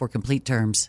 for complete terms.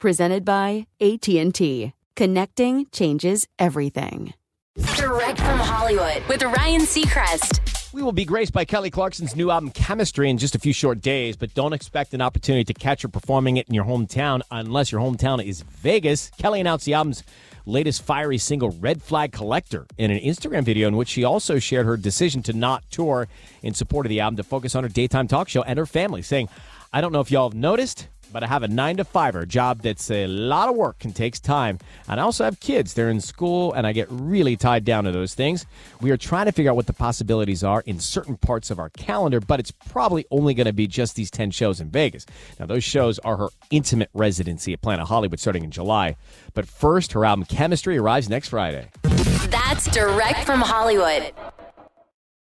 Presented by AT&T. Connecting changes everything. Direct from Hollywood with Ryan Seacrest. We will be graced by Kelly Clarkson's new album Chemistry in just a few short days, but don't expect an opportunity to catch her performing it in your hometown unless your hometown is Vegas. Kelly announced the album's latest fiery single, Red Flag Collector, in an Instagram video in which she also shared her decision to not tour in support of the album to focus on her daytime talk show and her family, saying, I don't know if y'all have noticed, but I have a nine to fiver job that's a lot of work and takes time. And I also have kids. They're in school, and I get really tied down to those things. We are trying to figure out what the possibilities are in certain parts of our calendar, but it's probably only going to be just these 10 shows in Vegas. Now, those shows are her intimate residency at Planet Hollywood starting in July. But first, her album Chemistry arrives next Friday. That's direct from Hollywood.